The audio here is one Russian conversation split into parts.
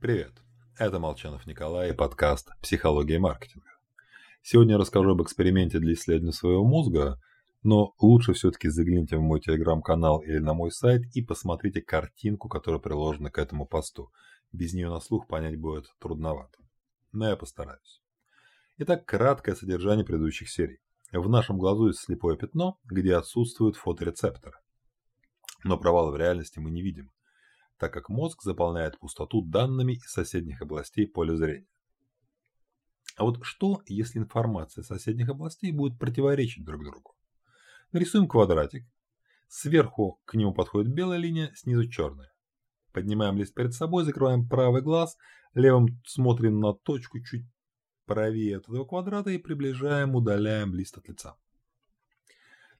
Привет, это Молчанов Николай и подкаст «Психология маркетинга». Сегодня я расскажу об эксперименте для исследования своего мозга, но лучше все-таки загляните в мой телеграм-канал или на мой сайт и посмотрите картинку, которая приложена к этому посту. Без нее на слух понять будет трудновато. Но я постараюсь. Итак, краткое содержание предыдущих серий. В нашем глазу есть слепое пятно, где отсутствуют фоторецепторы. Но провала в реальности мы не видим так как мозг заполняет пустоту данными из соседних областей поля зрения. А вот что, если информация соседних областей будет противоречить друг другу? Нарисуем квадратик. Сверху к нему подходит белая линия, снизу черная. Поднимаем лист перед собой, закрываем правый глаз, левым смотрим на точку чуть правее от этого квадрата и приближаем, удаляем лист от лица.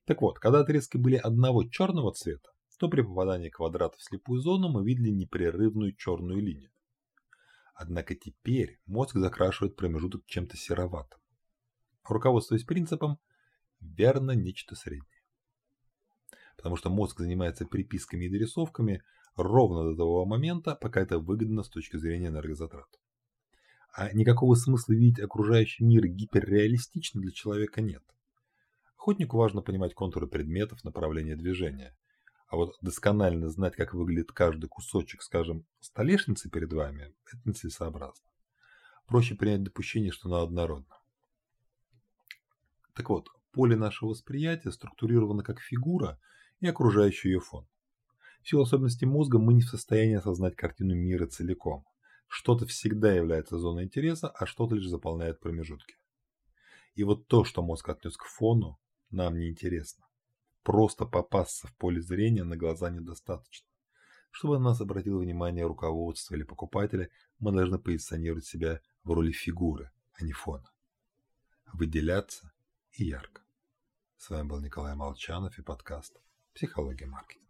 Так вот, когда отрезки были одного черного цвета, то при попадании квадрата в слепую зону мы видели непрерывную черную линию. Однако теперь мозг закрашивает промежуток чем-то сероватым. Руководствуясь принципом «верно нечто среднее». Потому что мозг занимается приписками и дорисовками ровно до того момента, пока это выгодно с точки зрения энергозатрат. А никакого смысла видеть окружающий мир гиперреалистично для человека нет. Охотнику важно понимать контуры предметов, направления движения – а вот досконально знать, как выглядит каждый кусочек, скажем, столешницы перед вами, это нецелесообразно. Проще принять допущение, что она однородна. Так вот, поле нашего восприятия структурировано как фигура и окружающий ее фон. В силу особенностей мозга мы не в состоянии осознать картину мира целиком. Что-то всегда является зоной интереса, а что-то лишь заполняет промежутки. И вот то, что мозг отнес к фону, нам не интересно. Просто попасться в поле зрения на глаза недостаточно. Чтобы на нас обратило внимание руководство или покупателя, мы должны позиционировать себя в роли фигуры, а не фона. Выделяться и ярко. С вами был Николай Молчанов и подкаст «Психология маркетинга».